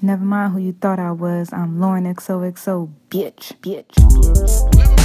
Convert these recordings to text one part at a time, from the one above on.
Never mind who you thought I was. I'm Lauren XOXO, bitch, bitch, bitch.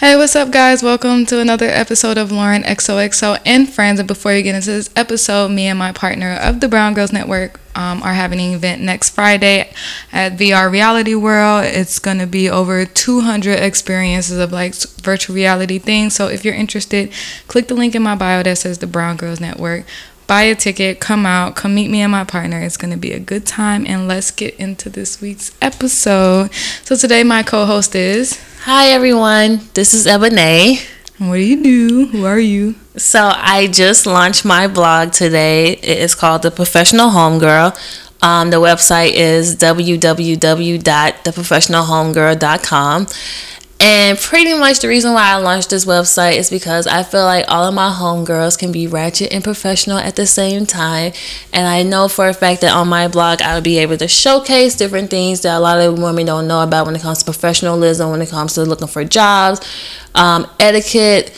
Hey, what's up, guys? Welcome to another episode of Lauren XOXO and Friends. And before you get into this episode, me and my partner of the Brown Girls Network um, are having an event next Friday at VR Reality World. It's going to be over 200 experiences of like virtual reality things. So if you're interested, click the link in my bio that says the Brown Girls Network. Buy a ticket, come out, come meet me and my partner. It's going to be a good time. And let's get into this week's episode. So today, my co host is. Hi everyone, this is Ebony. What do you do? Who are you? So I just launched my blog today. It is called The Professional Homegirl. Um, the website is www.theprofessionalhomegirl.com. And pretty much the reason why I launched this website is because I feel like all of my homegirls can be ratchet and professional at the same time. And I know for a fact that on my blog, I'll be able to showcase different things that a lot of women don't know about when it comes to professionalism, when it comes to looking for jobs, um, etiquette,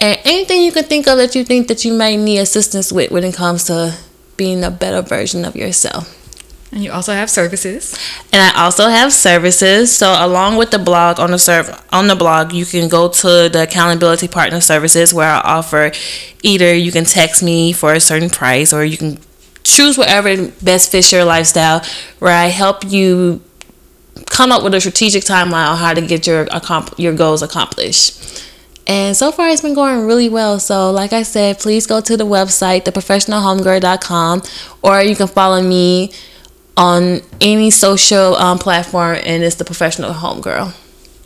and anything you can think of that you think that you might need assistance with when it comes to being a better version of yourself. And you also have services. And I also have services. So along with the blog on the serv- on the blog, you can go to the accountability partner services where I offer either you can text me for a certain price or you can choose whatever best fits your lifestyle where I help you come up with a strategic timeline on how to get your your goals accomplished. And so far, it's been going really well. So, like I said, please go to the website, theprofessionalhomegirl.com, or you can follow me on any social um, platform, and it's the professional homegirl.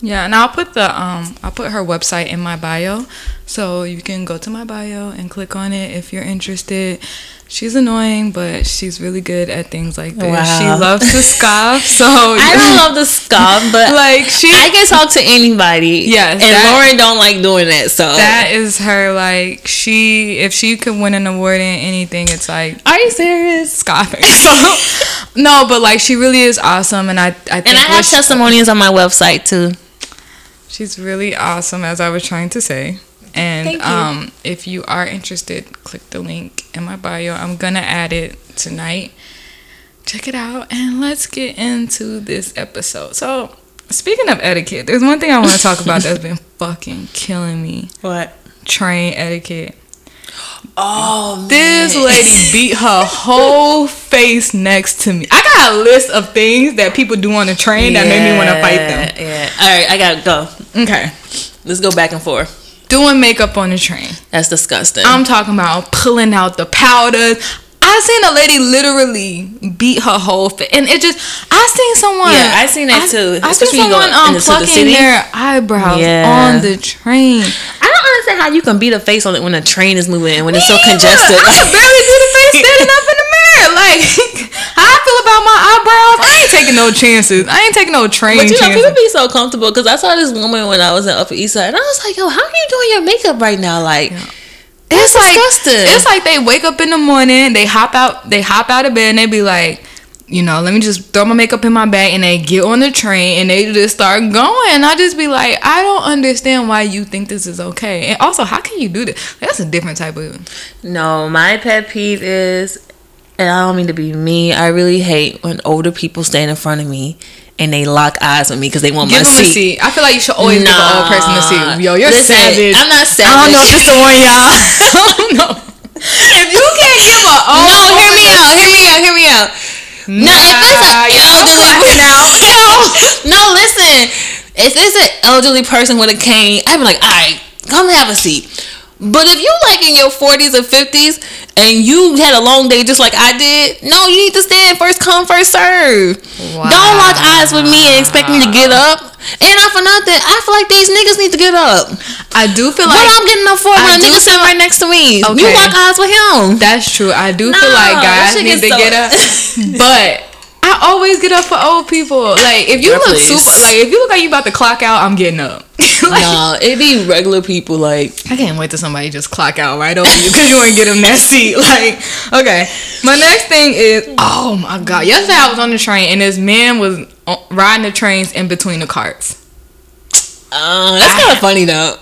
Yeah, and I'll put the um I'll put her website in my bio, so you can go to my bio and click on it if you're interested. She's annoying, but she's really good at things like this. Wow. She loves to scoff, so I don't love to scoff, but like she I can talk to anybody. Yes, and that- Lauren don't like doing that. So that is her like she if she could win an award in anything, it's like are you serious? scoffing. So no, but like she really is awesome, and I I think And I have she- testimonials on my website too. She's really awesome, as I was trying to say. And um, if you are interested, click the link in my bio. I'm gonna add it tonight. Check it out, and let's get into this episode. So, speaking of etiquette, there's one thing I want to talk about that's been fucking killing me: What? train etiquette. Oh, This lady beat her whole face next to me. I got a list of things that people do on the train that made me want to fight them. Yeah. All right, I gotta go. Okay, Let's go back and forth. Doing makeup on the train. That's disgusting. I'm talking about pulling out the powders. I seen a lady literally beat her whole face, and it just. I seen someone. Yeah, I seen that too, I, seen when you go someone um the plucking city. their eyebrows Yeah. on the train. I don't understand how you can beat a face on it when a train is moving and when it's so Me neither. congested. I barely do the face standing up in the mirror. Like I feel about my eyebrows. I ain't taking no chances. I ain't taking no train But you know, people be so comfortable because I saw this woman when I was in Upper East Side, and I was like, "Yo, how are you doing your makeup right now?" Like, it's like disgusting. it's like they wake up in the morning, they hop out, they hop out of bed, and they be like, you know, let me just throw my makeup in my bag, and they get on the train and they just start going. And I just be like, I don't understand why you think this is okay, and also how can you do this? That's a different type of. no, my pet peeve is, and I don't mean to be mean. I really hate when older people stand in front of me and they lock eyes with me because they want Give my seat. seat. I feel like you should always give an old person a seat. Yo, you're Listen, savage. I'm not savage. I don't know if this the one, y'all. I don't know. If you can't give a old No, hear me out. Hear me out. Hear me out. No, if it's Nah, an elderly no, no, listen. If it's an elderly person with a cane, I'd be like, all right, come have a seat. But if you like in your 40s or 50s and you had a long day just like I did, no, you need to stand first come, first serve. Don't lock eyes with me and expect me to get up. And not for nothing, I feel like these niggas need to get up. I do feel like. What I'm getting up for when a nigga sitting right next to me. You lock eyes with him. That's true. I do feel like guys need to so- get up, but I always get up for old people. Like if you Girl, look please. super, like if you look like you about to clock out, I'm getting up. like, nah, it be regular people like I can't wait till somebody just clock out right over you because you ain't get them that seat. Like, okay. My next thing is, oh my god. Yesterday I was on the train and this man was riding the trains in between the carts. Uh, that's kind of funny though.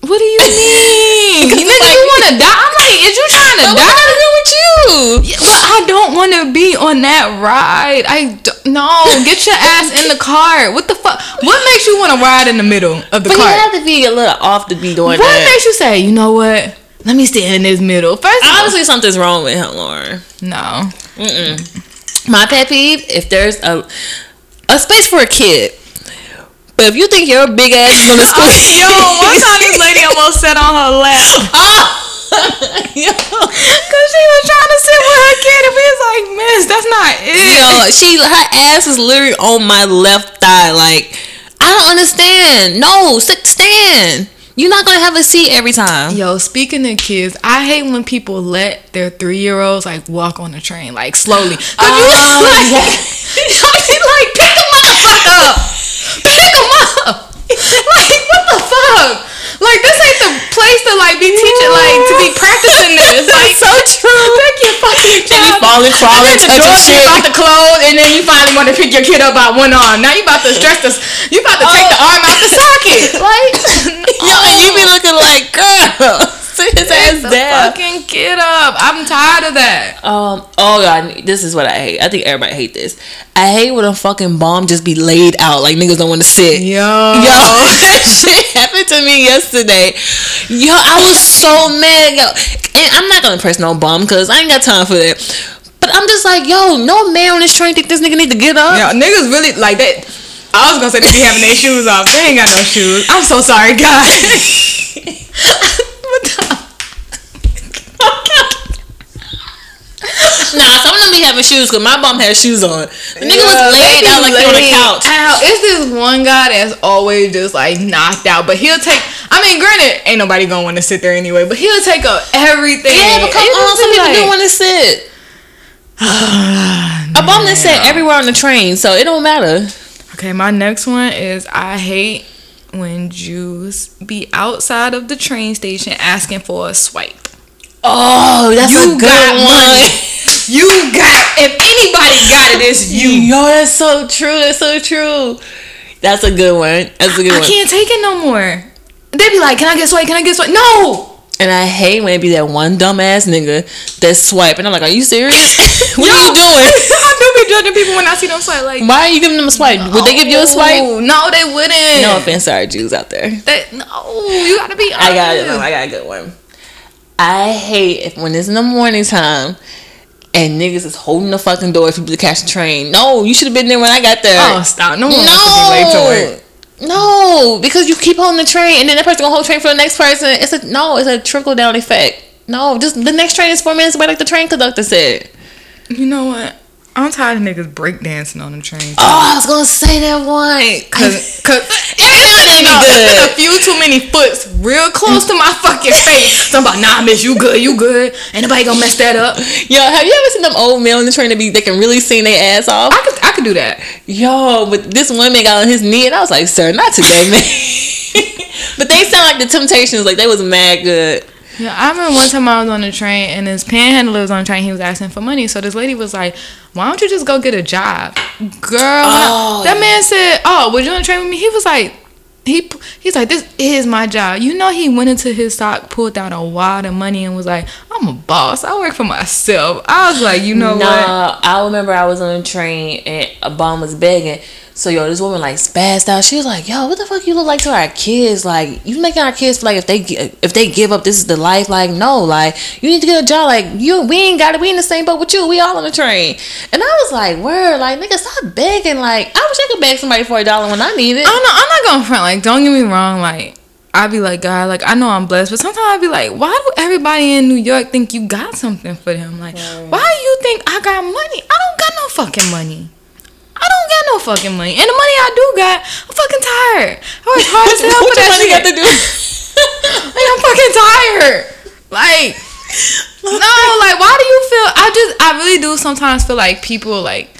What do you mean? you nigga, you want to die? I'm like, is you trying to die? Got to do with you? Yeah, Well, I don't want to be on that ride. I d- no. Get your ass in the car. What the fuck? What makes you want to ride in the middle of the car? But you car? have to be a little off to be doing What that. What makes you say, you know what? Let me stand in this middle. First, of all, Obviously, something's wrong with him, Lauren. no. My pet peeve: if there's a a space for a kid, but if you think your big ass is gonna squeeze, Yo, one time this lady almost sat on her lap Yo. Oh, because she was trying to sit with her kid, and we was like, Miss, that's not it. Yo, she her ass is literally on my left thigh. Like, I don't understand. No, sit stand. You're not gonna have a seat every time. Yo, speaking of kids, I hate when people let their three year olds like walk on the train like slowly. Cause you Oh, like, yeah. Like, pick the motherfucker up, pick him up. Like what the fuck? Like this ain't the place to like be teaching like to be practicing this. Like so true. pick your fucking kid up. falling, The touching shit. about to close, and then you finally want to pick your kid up by one arm. Now you about to stretch this. You about to take the oh. arm out the socket. Like, Yo, and you be looking like, girl, sit his ass Pick the down. fucking kid up. I'm tired of that. Um. Oh god, this is what I hate. I think everybody hate this. I hate when a fucking bomb just be laid out like niggas don't want to sit. Yo. Yo, that shit happened to me yesterday. Yo, I was so mad. Yo, and I'm not gonna press no bomb because I ain't got time for that. But I'm just like, yo, no man on this train think this nigga need to get up. Yeah, niggas really like that. I was gonna say they be having their shoes off. They ain't got no shoes. I'm so sorry, guys. What the- Nah, some of them be having shoes because my bum has shoes on. The nigga was laid out like on the couch. Ow, it's this one guy that's always just like knocked out, but he'll take. I mean, granted, ain't nobody gonna want to sit there anyway, but he'll take up everything. Yeah, but come It on, some people like- do want to sit. A bum that sat everywhere on the train, so it don't matter. Okay, my next one is I hate when Jews be outside of the train station asking for a swipe. Oh, that's You a good got one. money. You got if anybody got it, it's you. Yo, that's so true. That's so true. That's a good one. That's a good I one. I can't take it no more. They be like, "Can I get swipe? Can I get swipe?" No. And I hate when it be that one dumbass nigga that swipe, and I'm like, "Are you serious? what are you doing? I do be judging people when I see them swipe. Like, Why are you giving them a swipe? Would they give you a swipe? No, they wouldn't. No offense, sorry, Jews out there. That, no, you gotta be. I got it. I got a good one. I hate if when it's in the morning time and niggas is holding the fucking door for people to catch the train. No, you should have been there when I got there. Oh, stop! No one wants to be late to work. No, because you keep holding the train, and then that person gonna hold the train for the next person. It's a no. It's a trickle down effect. No, just the next train is four minutes away, like the train conductor said. You know what? I'm tired of niggas breakdancing on the train. Oh, I was gonna say that one. Cause, cause It sounded no, good. it's a few too many foots real close to my fucking face. So I'm about, nah, miss, you good, you good. Ain't nobody gonna mess that up. Yo, have you ever seen them old men on the train that be they can really sing their ass off? I could, I could do that. Yo, but this one man got on his knee, and I was like, sir, not today, man. but they sound like the Temptations, like they was mad good. Yeah, I remember one time I was on the train and this panhandler was on the train. He was asking for money, so this lady was like, "Why don't you just go get a job, girl?" Oh, that man said, "Oh, would you on the train with me?" He was like, "He he's like, this is my job." You know, he went into his sock, pulled out a wad of money, and was like, "I'm a boss. I work for myself." I was like, "You know what?" Nah, I remember I was on a train and a bomb was begging. So yo, this woman like spazzed out. She was like, "Yo, what the fuck you look like to our kids? Like you making our kids feel like if they if they give up, this is the life. Like no, like you need to get a job. Like you, we ain't got it. We in the same boat with you. We all on the train." And I was like, "Word, like nigga, stop begging. Like I wish I could beg somebody for a dollar when I need it." I don't know. I'm not gonna front. Like, don't get me wrong. Like, I'd be like, God, like I know I'm blessed, but sometimes I'd be like, why do everybody in New York think you got something for them? Like, why do you think I got money? I don't got no fucking money. I don't got no fucking money, and the money I do got, I'm fucking tired. I work hard as hell for that money shit. got to do? like, I'm fucking tired. Like, no, like, why do you feel? I just, I really do sometimes feel like people, like,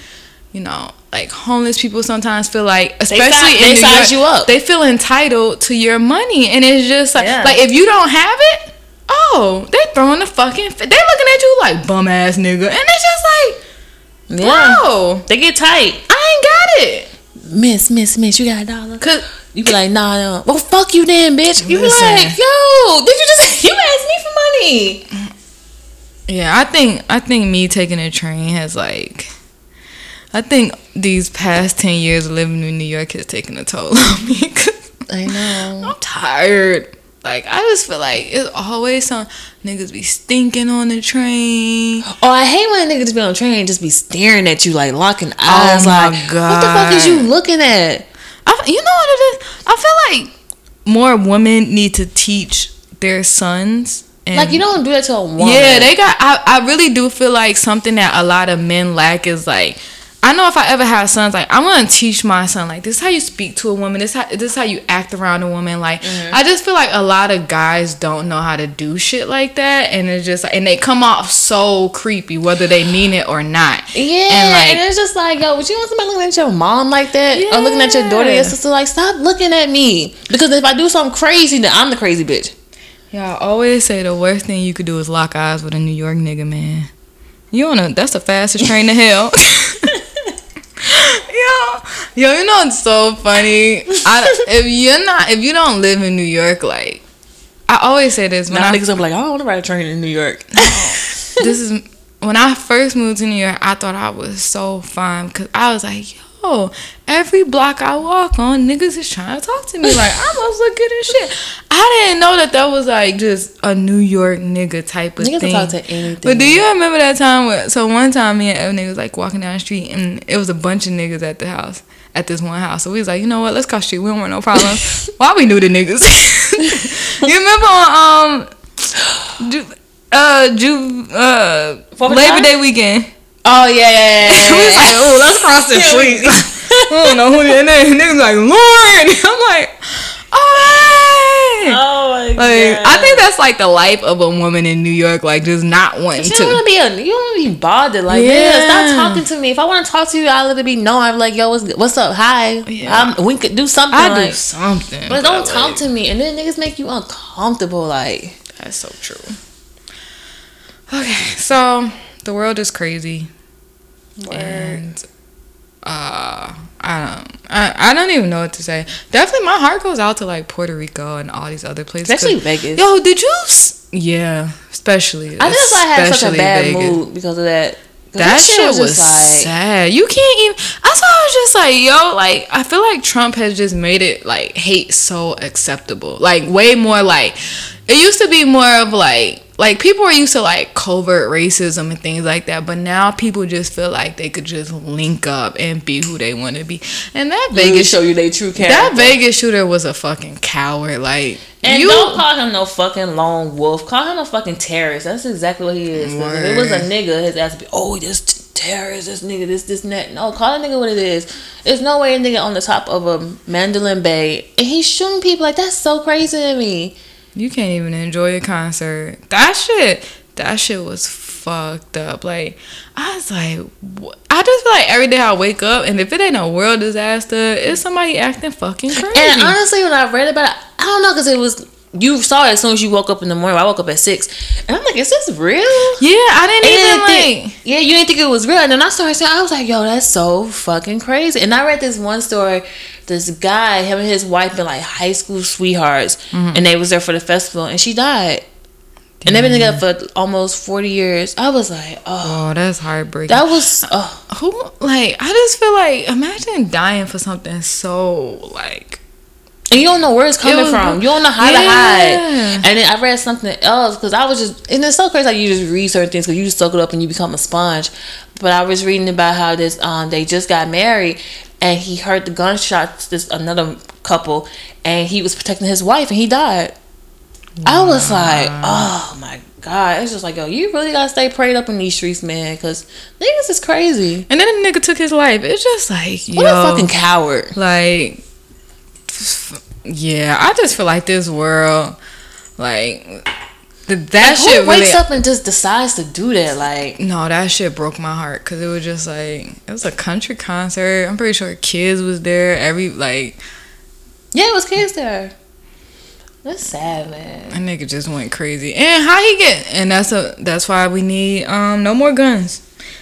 you know, like homeless people sometimes feel like, especially si- in they New size York, you up. they feel entitled to your money, and it's just like, Yeah. like if you don't have it, oh, they throwing the fucking, they looking at you like bum ass nigga, and it's just like, Yeah, bro, they get tight. I ain't got it. Miss, miss, miss, you got a dollar? Cause You be like, nah, no. Well, fuck you then, bitch. You be like, yo, did you just you asked me for money? Yeah, I think I think me taking a train has like I think these past 10 years living in New York has taken a toll on me. I know. I'm tired. Like I just feel like it's always some niggas be stinking on the train. Oh, I hate when niggas be on the train and just be staring at you like locking oh eyes. my like, what the fuck is you looking at? I, you know what it is? I feel like more women need to teach their sons. And Like you don't do that to a woman. Yeah, they got. I, I really do feel like something that a lot of men lack is like. I know if I ever have sons, like I'm gonna teach my son like this is how you speak to a woman. This how this is how you act around a woman. Like Mm-hmm. I just feel like a lot of guys don't know how to do shit like that, and it's just and they come off so creepy whether they mean it or not. Yeah, and and, it's just like, yo, would you want somebody looking at your mom like that? Or looking at your daughter or your sister like, stop looking at me. Because if I do something crazy, then I'm the crazy bitch. Yeah, I always say the worst thing you could do is lock eyes with a New York nigga, man. You wanna? That's the fastest train to hell. yo, yo, you know it's so funny. I, if you're not, if you don't live in New York, like I always say this when Now I niggas gonna like, I don't want to ride a train in New York. this is when I first moved to New York, I thought I was so fine because I was like, yo, every block I walk on, niggas is trying to talk to me like I must look good as shit. I didn't know that that was like just a New York nigga type of Niggas thing. will talk to anything. But do you remember that time where so one time me and Evan was like walking down the street and it was a bunch of niggas at the house at this one house. So we was like, you know what, let's cross street. We don't want no problems. Why we knew the niggas? you remember on um Ju- uh Ju uh Labor Day weekend. Oh yeah, yeah, yeah, we was like, oh, let's cross the street. I don't know who and then niggas like Lauren. I'm like, oh. Oh my Like, god. I think that's like the life of a woman in New York, like just not wanting You to. don't want to be a, you don't want to be bothered like yeah. Stop talking to me. If I want to talk to you, I'll let it be known. I'm like, yo, what's what's up? Hi. Yeah. Um, we could do something. I like, do something, but don't talk to me. And then niggas make you uncomfortable. Like, That's so true. Okay, so the world is crazy, and uh, I don't, I, I don't even know what to say. Definitely, my heart goes out to like Puerto Rico and all these other places, especially Vegas. Yo, did you? s- Yeah, especially. I just I had such a bad Vegas. mood because of that. That, shit was, just like, sad. You can't even. I saw. I was just like, yo, like I feel like Trump has just made it like hate so acceptable. Like way more like it used to be more of like like people are used to like covert racism and things like that, but now people just feel like they could just link up and be who they want to be. And that Vegas Vegas show you they true character. that Vegas shooter was a fucking coward. Like And you. don't call him no fucking lone wolf. Call him a fucking terrorist. That's exactly what he is. If it was a nigga, his ass would be, oh, this t- terrorist, this nigga, this, this, and that. No, call a nigga what it is. There's no way a nigga on the top of a Mandalay Bay and he's shooting people. Like, that's so crazy to me. You can't even enjoy a concert. That shit, that shit was fucked up. Like, I was like, I just feel like every day I wake up, and if it ain't a world disaster, it's somebody acting fucking crazy. And honestly, when I read about it, I don't know because it was, you saw it as soon as you woke up in the morning. I woke up at six. And I'm like, is this real? yeah, I didn't And even then like. think- yeah, you didn't think it was real. And then I started saying, I was like, yo, that's so fucking crazy. And I read this one story. This guy, him and his wife been like high school sweethearts, Mm-hmm. and they was there for the festival, and she died. And they've been together for almost forty years. I was like, oh, Oh, that's heartbreaking. that was, oh, Who like? I just feel like imagine dying for something so like. and you don't know where it's coming was- from. You don't know how to hide. And then I read something else because I was just, and it's so crazy how you just read certain things because you just soak it up and you become a sponge. But I was reading about how this, um, they just got married, and he heard the gunshots. This another couple, and he was protecting his wife, and he died. I was like, oh my god! It's just like, yo, you really gotta stay prayed up in these streets, man, because niggas is crazy. And then the nigga took his life. It's just like What yo, a fucking coward! like yeah i just feel like this world like that Like, shit who wakes really, up and just decides to do that? Like, no that shit broke my heart because it was just like it was a country concert i'm pretty sure kids was there every like yeah, it was kids there. That's sad, man. a nigga just went crazy and how he get and that's a that's why we need um no more guns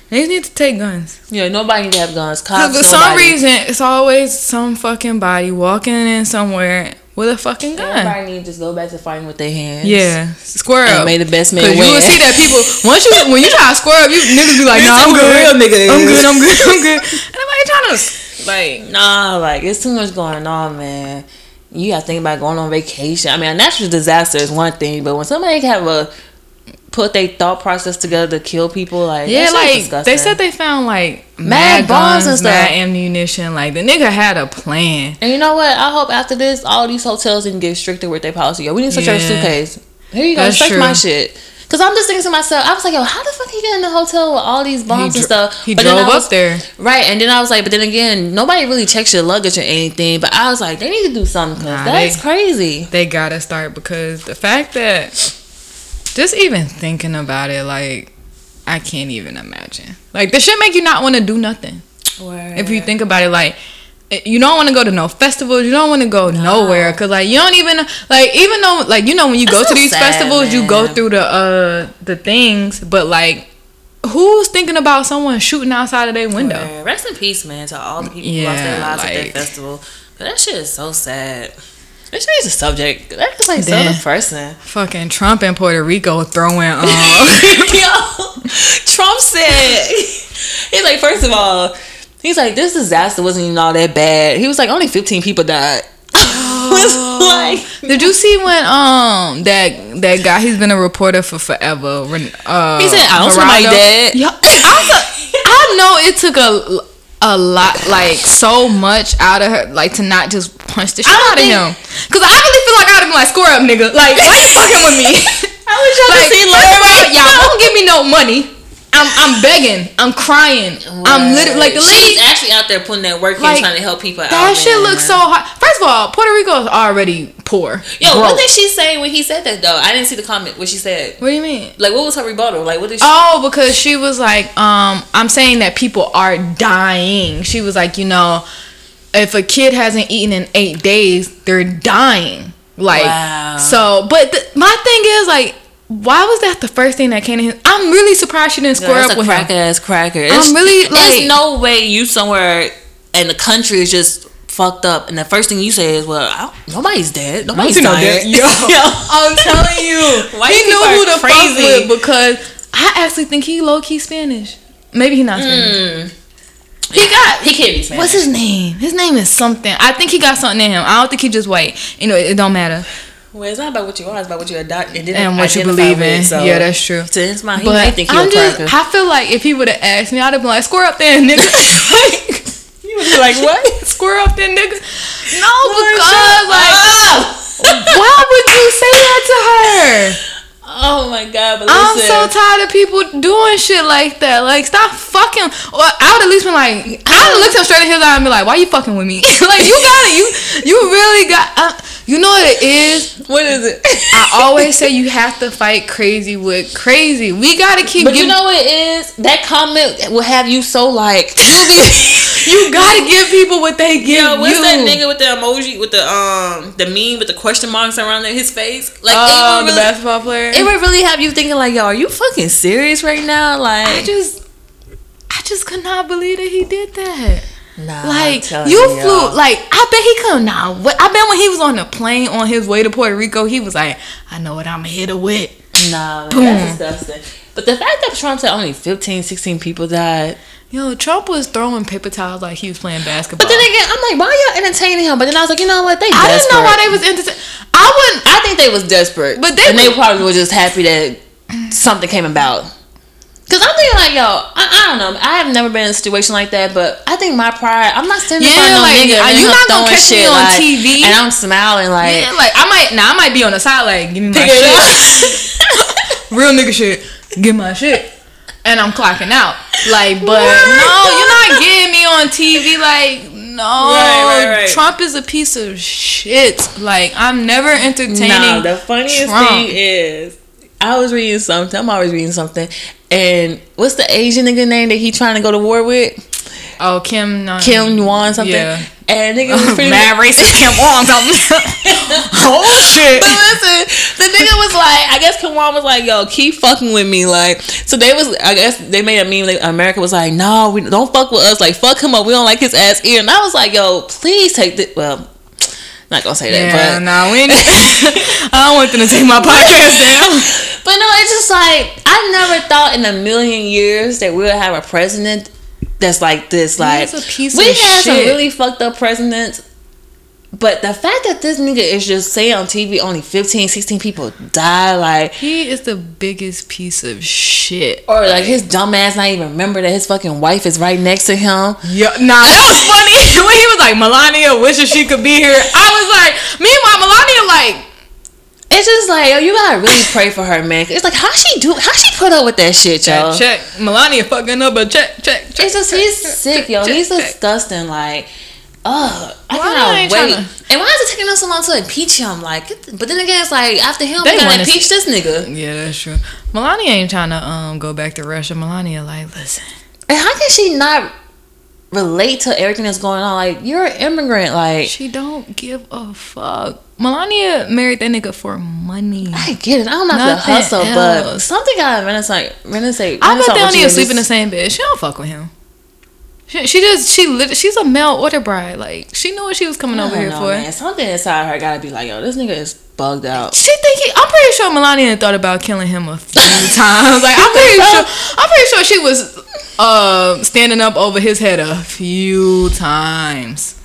They need to take guns. Yeah, nobody need to have guns. Cause Cops, for some nobody. reason, it's always some fucking body walking in somewhere with a fucking gun. Everybody need to just go back to fighting with their hands. Yeah, square up. may the best man Cause you will see that people once you when you try to square up, you niggas be like, It's "Nah, I'm good, real niggas. I'm good, I'm good, I'm good." And nobody trying to like. Nah, like it's too much going on, man. You gotta think about going on vacation. I mean, a natural disaster is one thing, but when somebody have a put their thought process together to kill people, like Yeah, like disgusting. they said they found like Mad mad, bombs bombs and stuff. mad ammunition. Like the nigga had a plan. And you know what? I hope after this, all these hotels can get stricter with their policy. Yo, we need to search our Yeah. suitcase. Here you go, That's search my shit. Cause I'm just thinking to myself, I was like, yo, how the fuck he get in the hotel with all these bombs and stuff? He But then drove I was- up there. Right, and then I was like, but then again, nobody really checks your luggage or anything. But I was like, they need to do something because Nah, that's crazy. They gotta start because the fact that just even thinking about it, like I can't even imagine. Like this shit make you not want to do nothing. If you think about it, like you don't want to go to no festivals, you don't want to go nowhere, cause like you don't even like even though like you know when you go That's to these sad, festivals, you go through the uh the things, but like who's thinking about someone shooting outside of their window? Yeah, Rest in peace, man, to all the people who lost their Yeah, lives at that festival. But that shit is so sad. Shit is a subject. That's like so Damn. depressing. Fucking Trump in Puerto Rico throwing um Yo, Trump said he's like, first of all, he's like, this disaster wasn't even all that bad. He was like, only 15 people died. was like, Did you see when um that that guy he's been a reporter for forever? Uh, He said, "I don't somebody Geraldo? dead." Yeah, I know it took a a lot, like so much out of her, like to not just punch the shit don't out of think- him. Cause I really feel like I'd have been like, "Score up, nigga! Like, why you fucking with me?" I was trying like, to see first of all, Larry. y'all don't give me no money. I'm I'm begging. I'm crying. I'm literally like the lady. She's actually out there putting that work in Like, trying to help people out. That shit man. looks so hard. First of all, Puerto Rico is already poor. Yo, what did she say when he said that though? I didn't see the comment. What she said. What do you mean? Like, what was her rebuttal? Like, what did she? Oh, because she was like, um, I'm saying that people are dying. She was like, you know, if a kid hasn't eaten in eight days, they're dying. Like, Wow. so, but the, my thing is like, why was that the first thing that came to him? I'm really surprised she didn't square that's up a with cracker him. ass cracker. I'm really, There's like- no way you somewhere in the country is just fucked up, and the first thing you say is, "Well, nobody's dead. Nobody's dying." dead- Yo. Yo. I'm telling you, he knew who to crazy. fuck with because I actually think he low key Spanish. Maybe he not Spanish. Mm. He got He can't be Spanish. What's his name? His name is something. I think he got something in him. I don't think he just white. You know, it don't matter. Well, it's not about what you are; it's about what you adopt and, then And what you identify believe with, in. so- Yeah, that's true. To his mind, he But might think you're I'm just, cracker. I feel like if he would have asked me, I'd have been like, square up there, nigga. like, you would be like, "What?" square up there, nigga. No, Lord, because like, up. why would you say that to her? Oh my god! But I'm so tired of people doing shit like that. Like, stop fucking. Or I would at least been like, I would look him straight in his eye and be like, "Why you fucking with me? like, you got it. You you really got. Uh, you know what it is? what is it? I always say you have to fight crazy with crazy. We gotta keep. But you know what it is? That comment will have you so like. you gotta give people what they give Yo, what's you. that nigga with the emoji with the um the meme with the question marks around his face? Like Oh, it would the basketball player. it would really have you thinking like, yo, are you fucking serious right now? Like, I just, I just could not believe that he did that. nah, Like you y'all. flew, like I bet he could nah. What I bet when he was on the plane on his way to Puerto Rico, he was like, I know what I'm hit with. Nah, Boom. that's disgusting. But the fact that Trump said only 15, 16 people died. Yo, Trump was throwing paper towels like he was playing basketball. But then again, I'm like, why y'all entertaining him? But then I was like, you know what? They I didn't know why they was entertaining. I wouldn't. I think they was desperate, But they and they probably were just happy that something came about. Cause I'm thinking like, yo, I, I don't know. I have never been in a situation like that, but I think my pride. I'm not standing Yeah, in front of no like, nigga. are and you him not gonna catch me shit, on like, TV? And I'm smiling like, Yeah, like I might. Now I might be on the side, like give me my shit, real nigga shit, give my shit, and I'm clocking out. Like, but no, you're not getting me on TV. Like, no, Right, right, right. Trump is a piece of shit. Like, I'm never entertaining. Nah, the funniest Trump. thing is, I was reading something. I'm always reading something, and what's the Asian nigga name that he trying to go to war with? Oh, Kim. No, Kim Won something. Yeah. And nigga was pretty Mad racist Kim Won something. oh shit. But listen, the nigga was like, I guess Kim Won was like, yo, keep fucking with me. Like, so they was, I guess they made a meme. Like, America was like, no, we don't fuck with us. Like, fuck him up. We don't like his ass ear. And I was like, yo, please take the, well, not gonna say that, Yeah, but. nah, we ain't. I don't want them to take my podcast down. But no, it's just like I never thought in a million years that we would have a president that's like this. Like He's a piece we had some really fucked up presidents, but the fact that this nigga is just saying on TV only 15, 16 people die, like He is the biggest piece of shit. or like his dumb ass not even remember that his fucking wife is right next to him. Yeah, nah, that was funny when he was like Melania wishes she could be here. I was like, meanwhile, Melania like, It's just like yo, you gotta really pray for her, man. It's like how she do, how she put up with that shit, yo. check, check. Melania fucking up, but check, check, check. It's just check, he's check, sick, yo. He's disgusting. Like, ugh, I Why cannot wait. tryna- And why is it taking us so long to impeach him? Like, but then again, it's like after him, They we gotta impeach this nigga. Yeah, that's true. Melania ain't trying to um go back to Russia. Melania like, listen, And how can she not relate to everything that's going on? Like, you're an immigrant. Like, she don't give a fuck. Melania married that nigga for money. I get it. I don't know the Nothing hustle, but something got Renaissance. Renaissance. I bet they don't even sleep in the same bed. She don't fuck with him. She, she just she lit, she's a mail order bride. Like she knew what she was coming over don't here know, for. man. Something inside her gotta be like, yo, this nigga is bugged out. She think he, I'm pretty sure Melania thought about killing him a few times. Like I'm pretty sure I'm pretty sure she was uh standing up over his head a few times.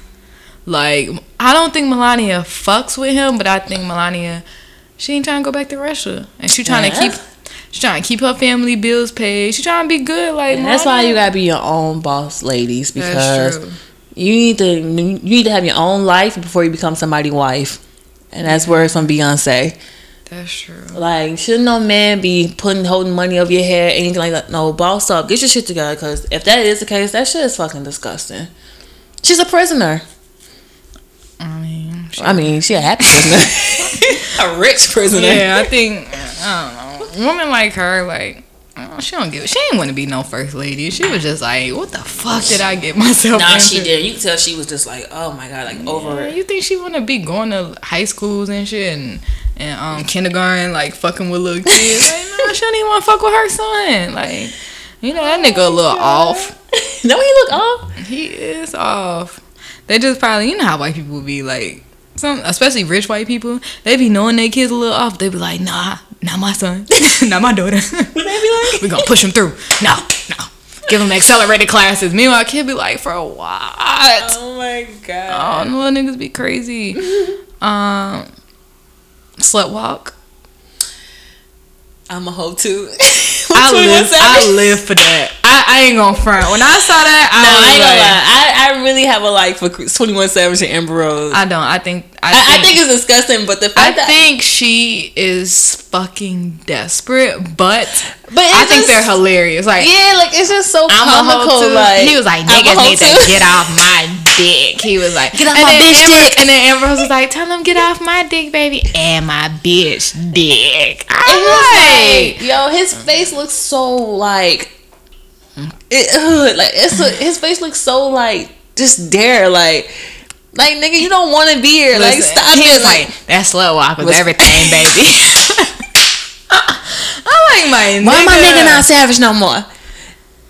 Like I don't think Melania fucks with him, but I think Melania she ain't trying to go back to Russia, and she trying to keep she trying to keep her family bills paid. She trying to be good. Like And that's why you gotta be your own boss, ladies, because you need to you need to have your own life before you become somebody's wife. And that's words from Beyonce. That's true. Like, shouldn't no man be putting holding money over your head, anything like that? No, boss up, get your shit together. Because if that is the case, that shit is fucking disgusting. She's a prisoner. I mean, she- I mean, she a happy prisoner, a rich prisoner. yeah, I think I don't know. Women like her, like oh, she don't give. She ain't want to be no first lady. She was just like, what the fuck did I get myself Nah, into? she did. You can tell she was just like, oh my god, like over Yeah, it. you think she want to be going to high schools and shit and and um kindergarten, like fucking with little kids? like, no, she don't even want to fuck with her son. Like, you know that nigga a little off. no, he look off. He is off. They just probably, you know how white people be like, some especially rich white people. They be knowing their kids a little off. They be like, nah, not my son, not my daughter. Would they be like? we gonna push him through. No, no. Give him accelerated classes. Meanwhile, kid be like, for what? Oh my god. Oh, little niggas be crazy. Um, slut walk. I'm a hoe too. I live. I live for that. I, I ain't gonna front. When I saw that, I No, was I ain't like, gonna lie. I, I really have a like for Twenty One Savage and Amber Rose. I, I don't. I think. I, I think it's disgusting, but the I fact that I think she is fucking desperate, but But I it's think just- they're hilarious. Like yeah, like it's just so I'm a hoe comical. too. Like he was like, niggas hoe need to get off my dick. He was like, Get off and my bitch Amber, dick. And then Amber Rose was like, tell him get off my dick, baby, and my bitch dick. I'm it's like, like, yo, his face looks so like, it, like it's a, his face looks so like just there, like, like nigga, you don't want to be here. like, listen, stop he it. was like, that slow walk was Was- everything, baby. I like my nigga. why my nigga not savage no more?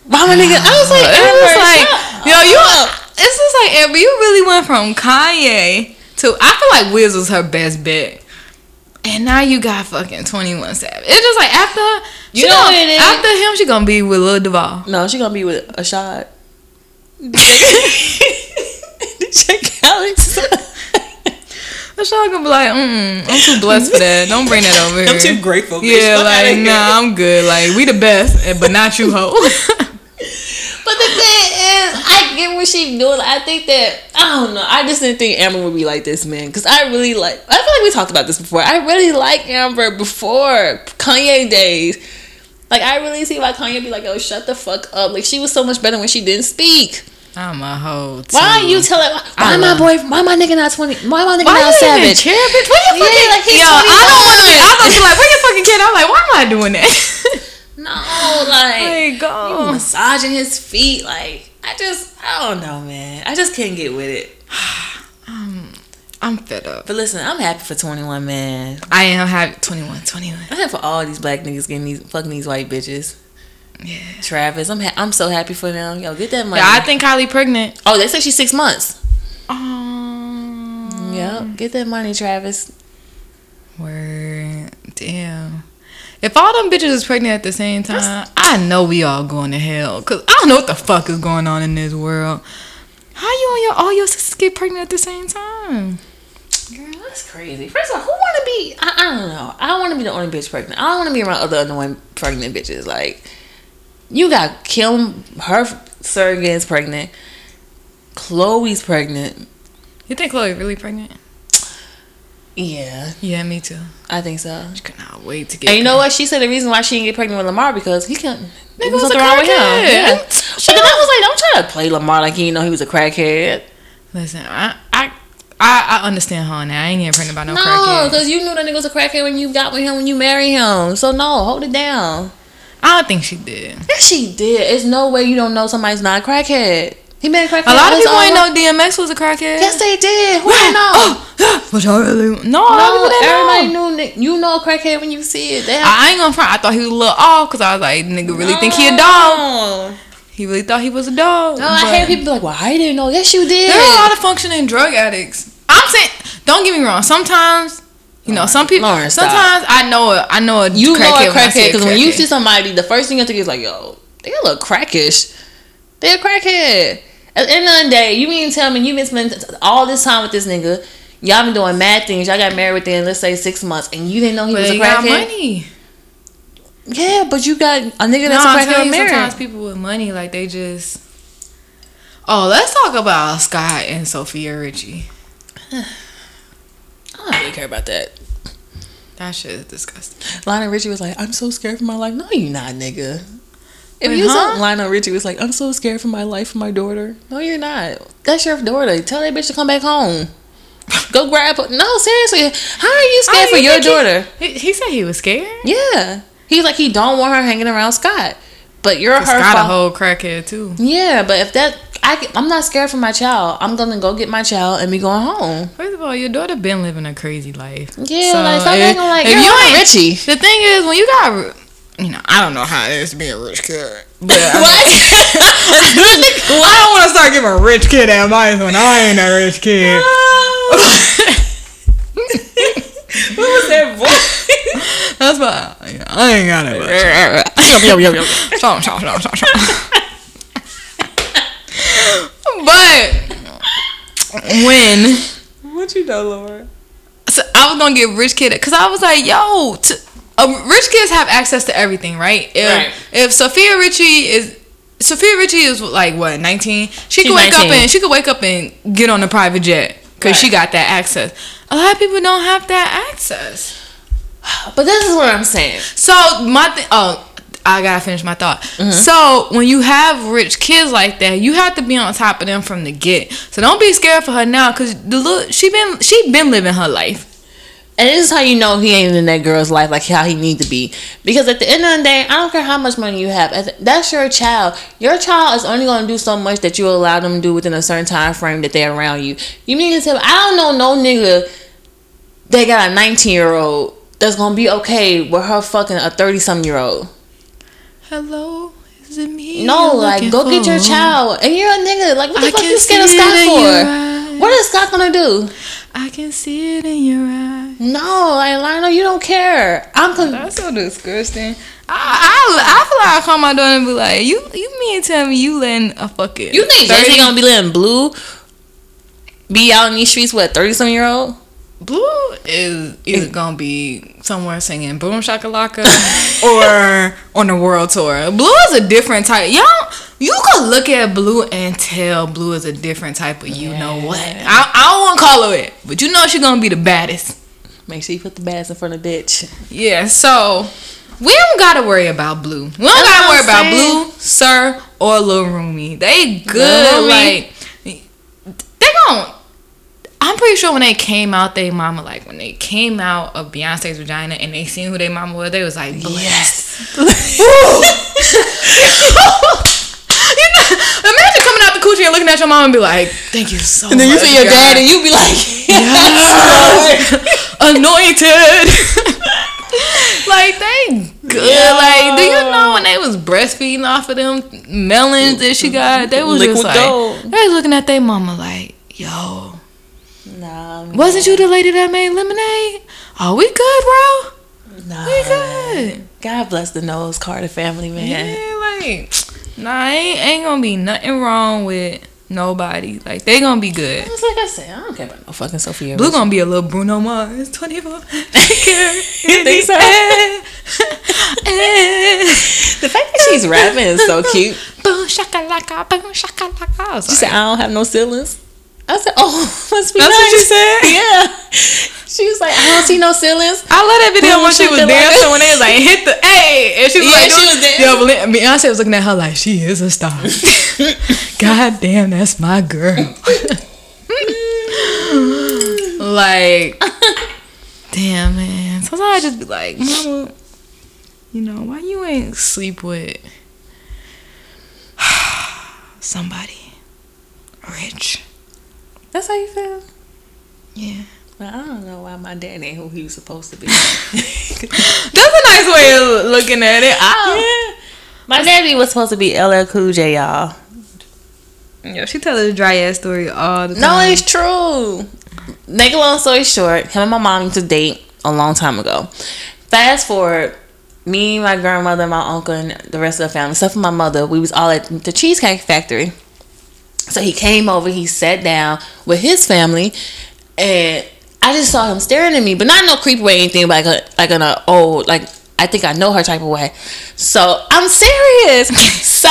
Why my nigga? I was like, It was like, yo, you. up. It's just like Amber. You really went from Kanye to. I feel like Wiz was her best bet, and now you got fucking Twenty One Savage. It's just like after You know gonna- what it is? after him, she gonna be with Lil Duval. No, she gonna be with a shot. Check Alex. Show gonna be like, mm, I'm too blessed for that. Don't bring that over here. I'm too grateful. Yeah, like nah, I'm good. Like we the best, but not you, hoe. But the thing is, I get what she doing. I think that I don't know. I just didn't think Amber would be like this, man. Because I really like. I feel like we talked about this before. I really like Amber before Kanye days. Like I really see why Kanye be like, "Yo, shut the fuck up." Like she was so much better when she didn't speak. I'm a hoe. Too. Why are you telling? Why I my boy? Why my nigga not twenty? Why my nigga Why not you savage? care, bitch? What you Yeah, fucking? like, he's yo, I don't want to. 21. I was like, where your fucking kid? I'm like, why am I doing that? No, like. like, go. massaging his feet. Like I just, I don't know, man. I just can't get with it. I'm fed up. But listen, I'm happy for 21, man. I am happy. 21, 21. I'm happy for all these black niggas getting these fucking these white bitches. Yeah. Travis, I'm ha- I'm so happy for them. Yo, get that money. Yeah, I think Kylie pregnant. oh, they say she's six months. Um, Yeah, get that money, Travis. Word. Damn. If all them bitches is pregnant at the same time, I know we all going to hell. Cause I don't know what the fuck is going on in this world. How you and your all your sisters get pregnant at the same time? Girl, that's crazy. First of all, who want to be? I, I don't know. I don't want to be the only bitch pregnant. I don't want to be around other annoying pregnant bitches. Like, you got Kim, her surrogate's pregnant. Khloe's pregnant. You think Chloe really pregnant? Yeah, Yeah, me too. I think so. I cannot wait to get. And you know what? She said the reason why she didn't get pregnant with Lamar because he can't. There Nigga was something wrong with him. Yeah. But then I was like, don't try to play Lamar like you didn't know he was a crackhead. Listen, I I I, I understand her now. I ain't getting pregnant by no, No, crackhead. because you knew that nigga was a crackhead when you got with him when you married him. So no, hold it down. I don't think she did. Yes, she did. There's no way you don't know somebody's not a crackhead. He been a crackhead. A lot of people ain't own- know DMX was a crackhead. Yes, they did. Who didn't know? Oh, but y'all really no. No, a lot of people didn't everybody know. knew. You know a crackhead when you see it. They have- I ain't gonna front. I thought he was a little off because I was like, nigga really think he a dog. He really thought he was a dog. No, I but hate people be like, well, I didn't know. Yes, you did. There are a lot of functioning drug addicts. I'm saying, don't get me wrong. Sometimes, you know, some people. Lauren, sometimes I know a, I know a you know crackhead a when I see crackhead because when you see somebody, the first thing you think is like, yo, they look crackish. They're a crackhead. At the end of the day, you mean tell me you been spending all this time with this nigga? Y'all been doing mad things. Y'all got married within let's say six months, and you didn't know he but was a they got crackhead. money. Yeah, but you got a nigga that's I'm a crackhead married. sometimes people with money, like they just. Oh, let's talk about Scott and Sofia Richie. I don't really care about that. That shit is disgusting. Lionel Richie was like, "I'm so scared for my life." No, you not, nigga. If Wait, you huh? saw Lionel Richie was like, "I'm so scared for my life for my daughter." No, you're not. That's your daughter. Tell that bitch to come back home. Go grab her. No, seriously. How are you scared Oh, for you your daughter? He, he said he was scared. Yeah. He's like he don't want her hanging around Scott. But you're her Scott a whole crackhead too. Yeah, but if that I I'm not scared for my child. I'm gonna go get my child and be going home. First of all, your daughter been living a crazy life. Yeah, like stop if- acting like if you're you ain't- Richie. The thing is, when you got, you know, I don't know how it is to be a rich kid, but I, I don't want to start giving a rich kid advice when I ain't a rich kid. what was that voice? That's why yeah, I ain't got it. But Stop, stop, stop, stop, stop. But when what you know, Laura? so I was gonna get rich kid because I was like, yo, t- uh, rich kids have access to everything, right? If Right. if Sofia Richie is Sofia Richie is like what nineteen, she She's could wake 19. up and she could wake up and get on a private jet because she got that access. A lot of people don't have that access. But this is what I'm saying. So my thing, oh, I gotta finish my thought. Mm-hmm. So when you have rich kids like that, you have to be on top of them from the get. So don't be scared for her now, cause the little she been she been living her life. And this is how you know he ain't in that girl's life like how he need to be. Because at the end of the day, I don't care how much money you have. That's your child. Your child is only going to do so much that you allow them to do within a certain time frame that they're around you. You mean to tell me, I don't know no nigga that got a 19 year old that's going to be okay with her fucking a 30 some year old. Hello, is it me? No, like go get your child. And you're a nigga. Like what the I fuck you scared of Scott for? What is Scott gonna do? I can see it in your eyes. No, like Lionel, you don't care. I'm con- That's so disgusting. I, I, I feel like I call my daughter and be like, you you mean to tell me you letting a fucking You think 30 Jay-Z gonna be letting Blue be out in these streets with a thirty some year old? Blue is either gonna be somewhere singing Boom Shakalaka or on the world tour. Blue is a different type. Y'all, you could look at Blue and tell Blue is a different type of you know what. I, I don't want to call her it, but you know she's gonna be the baddest. Make sure you put the bass in front of bitch. Yeah, so we don't gotta worry about Blue. We don't That's gotta worry about. Blue, Sir, or Lil Rumi. They good. Like they gon' I'm pretty sure when they came out, they mama like when they came out of Beyonce's vagina and they seen who they mama was, they was like. Yes. you know, imagine coming out the coochie and looking at your mom and be like, "Thank you so much." And then you see your God. dad, and you be like, anointed. like they good. Like, do you know when they was breastfeeding off of them melons that she got? They was just like gold. they was looking at their mama like, yo, Nah, wasn't you the lady that made lemonade? Oh, we good, bro. nah. We good. God bless the Knowles-Carter family, man. Yeah, like, nah, ain't ain't gonna be nothing wrong with nobody. Like, they gonna be good. It's like I said, I don't care about no fucking Sofia. Blue gonna be a little Bruno Mars, 24. You think so? Eh. The fact that she's rapping is so cute. Boom shakalaka, boom shakalaka. I She said, I don't have no ceilings. I said, oh, must be That's what nice. she said? Yeah. She was like, I don't see no ceilings. I love that video Boom when she was dancing when they was like hit the A and she was Yeah, like she was dancing. Yo, Beyonce was looking at her like she is a star. God damn, that's my girl. like, damn man. Sometimes I just be like, Mama, you know why you ain't sleep with somebody rich? That's how you feel? Yeah. Well, I don't know why my dad ain't who he was supposed to be. That's a nice way of looking at it. I, My daddy was supposed to be LL Cool J, y'all. Yeah, she tell a dry ass story all the time. No, it's true. Make a long story short, him and my mom used to date a long time ago. Fast forward, me, my grandmother, my uncle, and the rest of the family, except for my mother, we was all at the Cheesecake Factory. So he came over, he sat down with his family, and I just saw him staring at me, but not in no creepy way, or anything like a like in a uh, old like I think I know her type of way. So I'm serious. so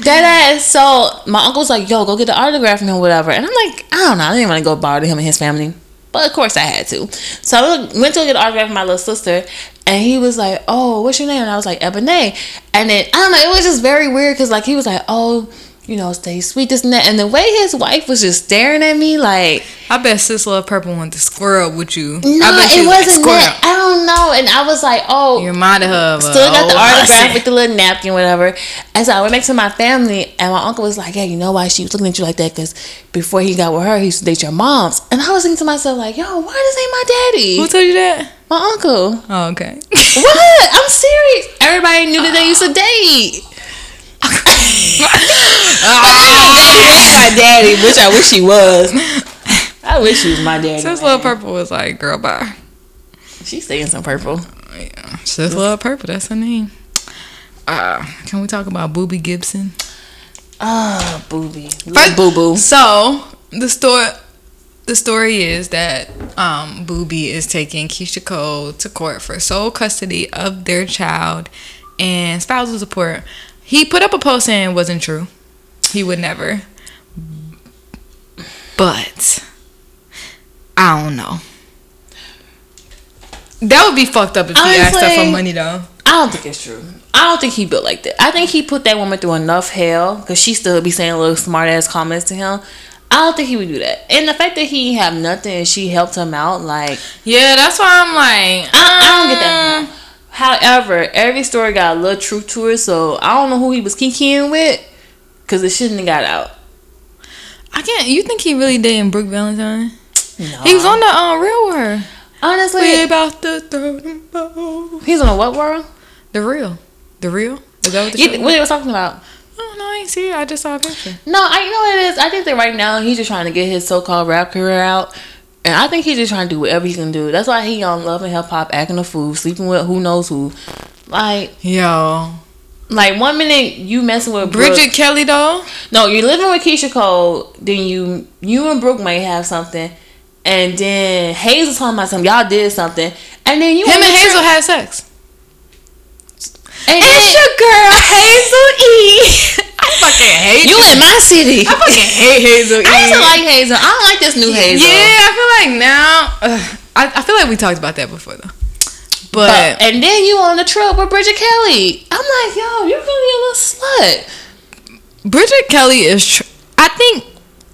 that ass. So my uncle's like, "Yo, go get the autograph from him, whatever." And I'm like, I don't know. I didn't want to go bother him and his family, but of course I had to. So I went to get the autograph from my little sister, and he was like, "Oh, what's your name?" And I was like, "Ebony." And then I don't know. It was just very weird because like he was like, "Oh." You know, stay sweet, this and that. And the way his wife was just staring at me, like, I bet Sis Love Purple wanted to square up with you. no, I bet it was like, wasn't "Square that. up." I don't know. And I was like, oh, You reminded her of still got uh, the old autograph with the little napkin, whatever. And so I went back to my family, and my uncle was like, "Yeah, you know why she was looking at you like that? Because before he got with her, he used to date your mom's." And I was thinking to myself, like, "Yo, why this ain't my daddy? Who told you that? my uncle? Oh, okay. what? I'm serious. Everybody knew that they used to date." My daddy, which I wish he was. I wish he was my daddy. Sis man. Love Purple was like, girl, bye. She's saying some purple. Yeah. Sis Love Purple, that's her name. Uh, can we talk about Booby Gibson? Ah, booby, little boo boo. So the story, the story is that um, Booby is taking Keyshia Cole to court for sole custody of their child and spousal support. He put up a post saying it wasn't true. He would never. But I don't know. That would be fucked up if he asked her for money though. I don't think it's true. I don't think he built like that. I think he put that woman through enough hell because she still be saying little smart ass comments to him. I don't think he would do that. And the fact that he have nothing and she helped him out, like Yeah, that's why I'm like, I, I don't get that. Uh, However, every story got a little truth to it, so I don't know who he was kikiing with because it shouldn't have got out. I can't. You think he really dating Brooke Valentine? No. He was on the uh, real world. honestly. We about to throw them both. He's on a what world? The real, the real. Is that what the You, show? what they was talking about? Oh no, I ain't see it. I just saw a picture. No, I you know what it is. I think that right now he's just trying to get his so-called rap career out, and I think he's just trying to do whatever he can do. That's why he um, on Love and Hip Hop, acting a fool, sleeping with who knows who. Like, Yo, like one minute you messing with Bridget Brooke. Kelly though. No, you're living with Keyshia Cole. Then you, you and Brooke might have something, and then Hazel talking about something. Y'all did something, and then you Him and Hazel had sex. And It's then, your girl Hazel E. Fucking hate you in my city. I fucking hate Hazel. I used to like Hazel. I don't like this new Hazel. Yeah, I feel like now. I, I feel like we talked about that before though. But, But, and then you on the trip with Bridget Kelly. I'm like, yo, you're really a little slut. Bridget Kelly is. Tr- I think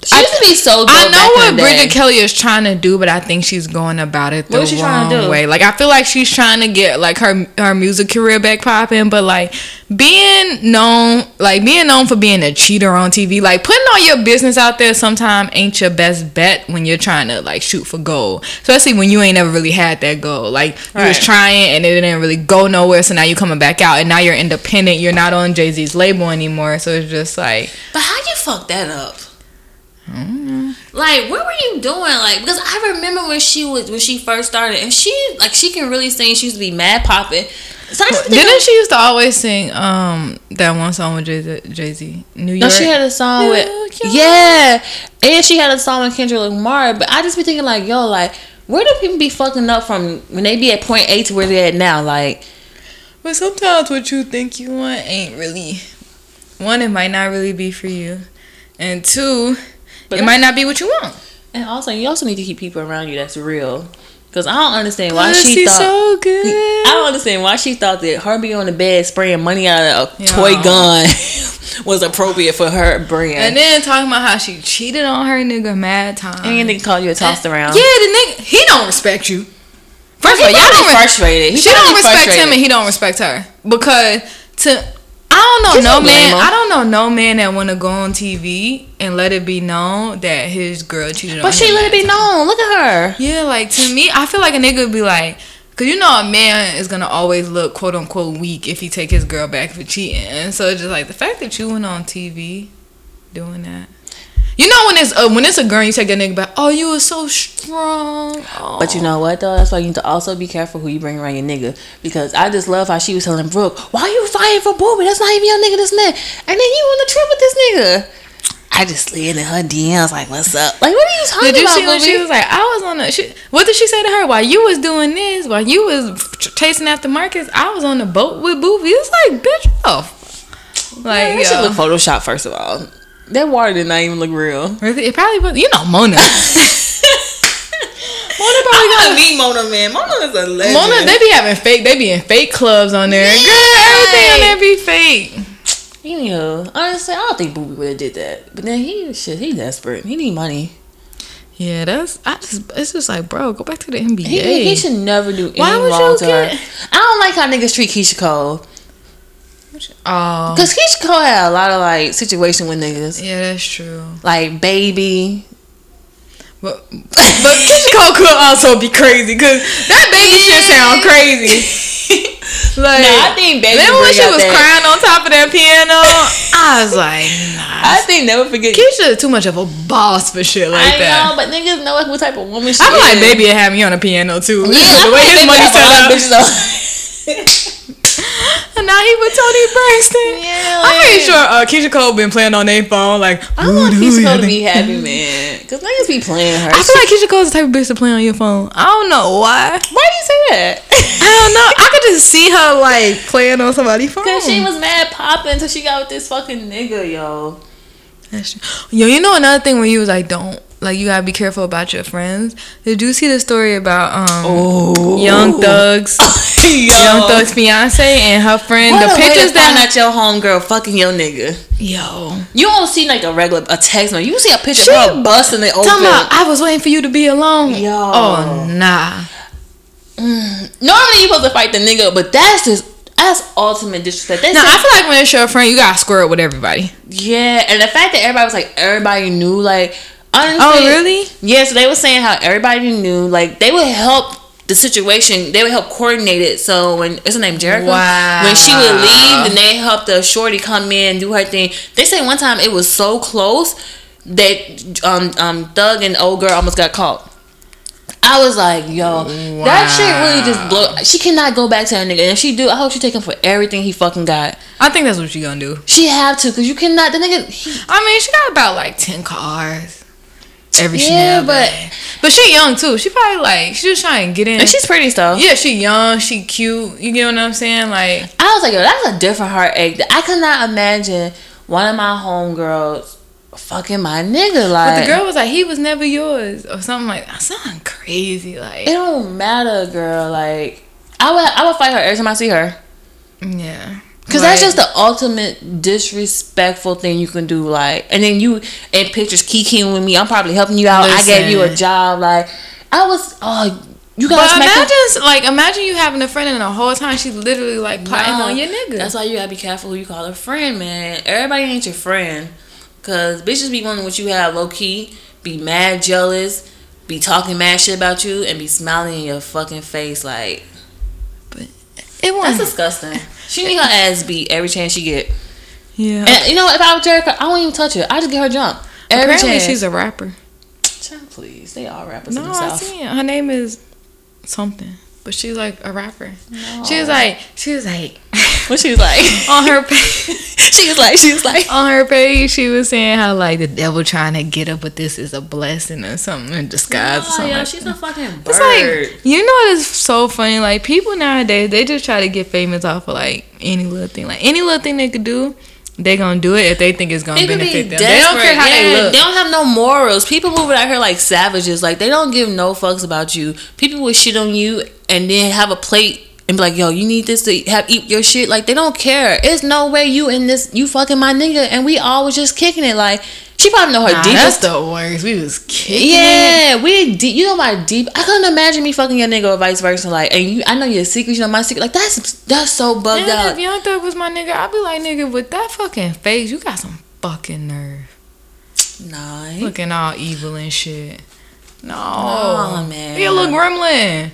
She used to be so. I know what Bridget. Kelly is trying to do, but I think she's going about it the What she wrong to do? way. Like I feel like she's trying to get like her her music career back popping, but like being known, like being known for being a cheater on TV, like putting all your business out there, sometime ain't your best bet when you're trying to like shoot for gold, especially when you ain't ever really had that goal. Like you was trying and it didn't really go nowhere, so now you're coming back out and now you're independent. You're not on Jay-Z's label anymore, so it's just like. But how you fuck that up? Mm-hmm. Like, what were you doing? Like, because I remember when she was when she first started, and she like she can really sing. She used to be mad popping. So I Didn't she used to always sing um that one song with Jay-Z, New York? No, she had a song New with York. yeah, and she had a song with Kendrick Lamar. But I just be thinking like, yo, like, where do people be fucking up from when they be at point A to where they at now? Like, But sometimes what you think you want ain't really one. It might not really be for you, and two, But it might not be what you want. and also you also need to keep people around you that's real. Because I don't understand why she thought. so good. I don't understand why she thought that her being on the bed spraying money out of a Yeah. toy gun was appropriate for her brand. and then talking about how she cheated on her nigga mad time. and they call you a tossed around. Yeah, the nigga he don't respect you. First of all, y'all don't frustrated. He she don't respect him and he don't respect her because to I don't know no man. I don't know no man that want to go on TV and let it be known that his girl cheated on But she let it be known. Look at her. Yeah, like to me, I feel like a nigga would be like, cause you know a man is gonna always look quote unquote weak if he take his girl back for cheating. And so it's just like the fact that you went on TV doing that. You know when it's uh, when it's a girl, you take a nigga back. Oh, you were so strong. Oh. But you know what though? That's why you need to also be careful who you bring around your nigga. Because I just love how she was telling Brooke, "Why you fighting for Booby? That's not even your nigga, this man." And then you on the trip with this nigga. I just slid in her DMs like, "What's up?" Like, what are you talking Did you about, see when she was like, I was on the. She, what did she say to her? While you was doing this, while you was chasing after Marcus, I was on the boat with Booby. It's like, bitch, off. Like, Man, that shit yo. look Photoshop first of all. That water did not even look real. Really? It probably was. You know, Mona. Mona probably got. meet Mona, man. Mona is a legend. Mona, they be having fake. They be in fake clubs on there. Girl, everything on there be fake. You know, honestly, I don't think Booby would have did that. But then he, shit, he desperate. He need money. Yeah, that's. I just. It's just like, bro, go back to the NBA. He, he should never do any Why would wrong you to get- her. I don't like how niggas treat Keyshia Cole. Oh, Cause Keyshia Cole had a lot of like situation with niggas, yeah, that's true. like baby. But but Keyshia Cole could also be crazy because that baby shit sound crazy. Like, Nah, I think Baby Then when she was that- crying on top of that piano, I was like, nah. I think never forget. Keyshia is too much of a boss for shit like I that. know, but niggas know what type of woman she I feel like is. baby had me on a piano too. Yeah, the way his money set up. of bitches on- And now he with Toni Braxton. Yeah, I'm pretty sure uh, Keyshia Cole been playing on their phone like. I don't want "Ooh, Keyshia Cole to be happy, man. Cause niggas be playing her. I feel like Keyshia Cole's the type of bitch to play on your phone. I don't know why. Why do you say that? I don't know. I could just see her like playing on somebody's phone. Cause she was mad popping until she got with this fucking nigga, yo. That's true. Yo, you know another thing where you was like, don't like you gotta be careful about your friends. Did you see the story about um Oh, Young Thug's Young Thug's fiance and her friend? What the pictures that out your homegirl fucking your nigga. yo You don't see like a regular a text man. You see a picture She- of her busting it open. talking about. I was waiting for you to be alone. Yo. Oh nah. Normally you supposed to fight the nigga, but that's just that's ultimate disrespect. Now said- I feel like when it's your friend, you gotta square it with everybody. yeah, and the fact that everybody was like everybody knew like honestly. Oh really? Yeah, so they were saying how everybody knew like they would help the situation. They would help coordinate it. So when it's her name, Jerrika? Wow. When she would leave, then they helped the shorty come in do her thing. They say one time it was so close that um um Thug and old girl almost got caught. I was like, yo, that shit really just blow. She cannot go back to that nigga, and if she do, I hope she take him for everything he fucking got. I think that's what you gonna do. She have to, cause you cannot. The nigga, he, I mean, she got about like ten cars. Every Yeah, but- but she young too. She probably like she just trying to get in. and she's pretty though. yeah, she young, she cute. You get what I'm saying? Like I was like, yo, that's a different heartache. I could not imagine one of my homegirls fucking my nigga. Like, but the girl was like, he was never yours or something like that. Something crazy like it don't matter, girl. Like, I would, I would fight her every time I see her. yeah. Cause that's just the ultimate disrespectful thing you can do. Like, and then you in pictures kikiing with me. I'm probably helping you out. I gave you a job. Like, I was. Oh, you guys make imagine, like, imagine you having a friend and the whole time she's literally like plotting Nah, on your nigga. That's why you gotta be careful who you call a friend, man. Everybody ain't your friend. Cause bitches be wanting what you have low key, be mad jealous, be talking mad shit about you, and be smiling in your fucking face like that's disgusting. She need her ass beat every chance she get. yeah. And you know what, if I was Jerrika, I won't even touch her. I just get her jump. Every Apparently, chance. she's a rapper. Child, please. They all rappers in No, the I South. seen it. Her name is something, but she's like a rapper. She was like, she was like, What she was like? on her page, she was like, she was like, on her page, she was saying how like the devil trying to get up with this is a blessing or something in disguise or oh, something. yeah, like she's that. a fucking bird. It's like you know what is so funny? Like people nowadays, they just try to get famous off of like any little thing. Like any little thing they could do, they gonna do it if they think it's gonna be benefit them. desperate. They don't care how yeah, they look. They don't have no morals. People moving out here like savages. Like they don't give no fucks about you. People will shit on you and then have a plate and be like, "Yo, you need this to have eat your shit." Like they don't care. It's no way you in this. You fucking my nigga, and we all was just kicking it. Like she probably know her Nah, deepest. that's the worst. We was kicking it. yeah, we deep. You know my deep. I couldn't imagine me fucking your nigga or vice versa. Like, and you, I know your secrets. You know my secret. Like that's that's so bugged Man, out. if Young Thug was my nigga, I'd be like, nigga, with that fucking face, you got some fucking nerve. Nah, Looking all evil and shit. No. Nah, man. You a little gremlin.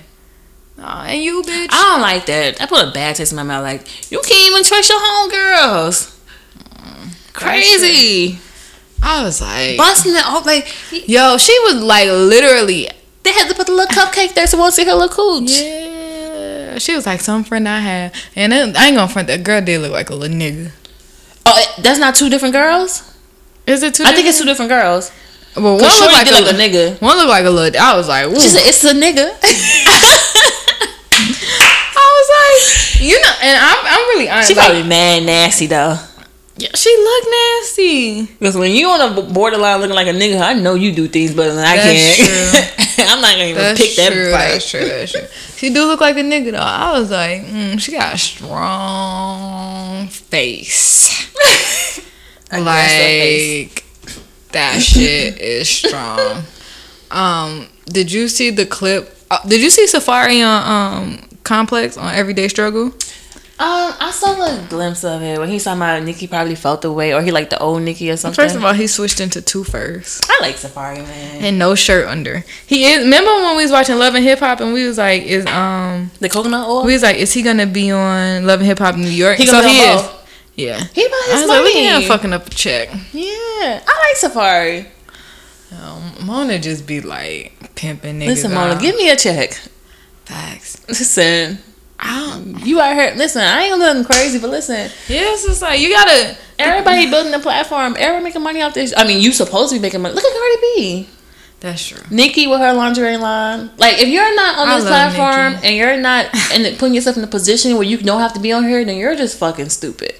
Nah, and you, bitch. I don't like that. I put a bad taste in my mouth. Like you can't even trust your homegirls. Mm, Crazy. I was like, Busting it off like yo, she was like literally, they had to put the little cupcake there so won't see her little cooch. yeah. She was like some friend I had, and then, I ain't gonna front that girl did look like a little nigga. Oh, that's not two different girls. Is it two? I think it's two different girls. Well, one Cause look like a, a nigga. One look like a little. I was like, Ooh. She said it's a nigga. I was like, you know, and I'm, I'm really honest. she like, probably mad nasty though. yeah, she look nasty. Because when you on a borderline looking like a nigga, I know you do things better than I That's can. I'm not gonna even That's pick that true. fight. That's true. That's true. She do look like a nigga though. I was like, mm, she got a strong face. Guess that face. like that shit is strong. Um, did you see the clip? Uh, did you see Safaree on um Complex on Everyday Struggle? Um, I saw a glimpse of it when he talking about Nicki probably felt the way, or he like the old Nicki or something. First of all, he switched into two first. I like Safaree man. and no shirt under. He is. Remember when we was watching Love and Hip Hop and we was like, is um, The coconut oil. we was like, is he gonna be on Love and Hip Hop New York? He so he is. both. Yeah. He bought I his was like, look at money. him fucking up a check. yeah, I like Safaree. Um, Mona just be like pimping niggas. Listen, Mona, out. give me a check. Facts. Listen, I don't. you out here. Listen, I ain't gonna nothing crazy, but listen, Yeah, it's just like you gotta. everybody building a platform. Everybody making money off this. I mean, you supposed to be making money. Look at Cardi B. That's true. Nikki with her lingerie line. Like, if you're not on I this platform Nicki. and you're not and putting yourself in a position where you don't have to be on here, then you're just fucking stupid.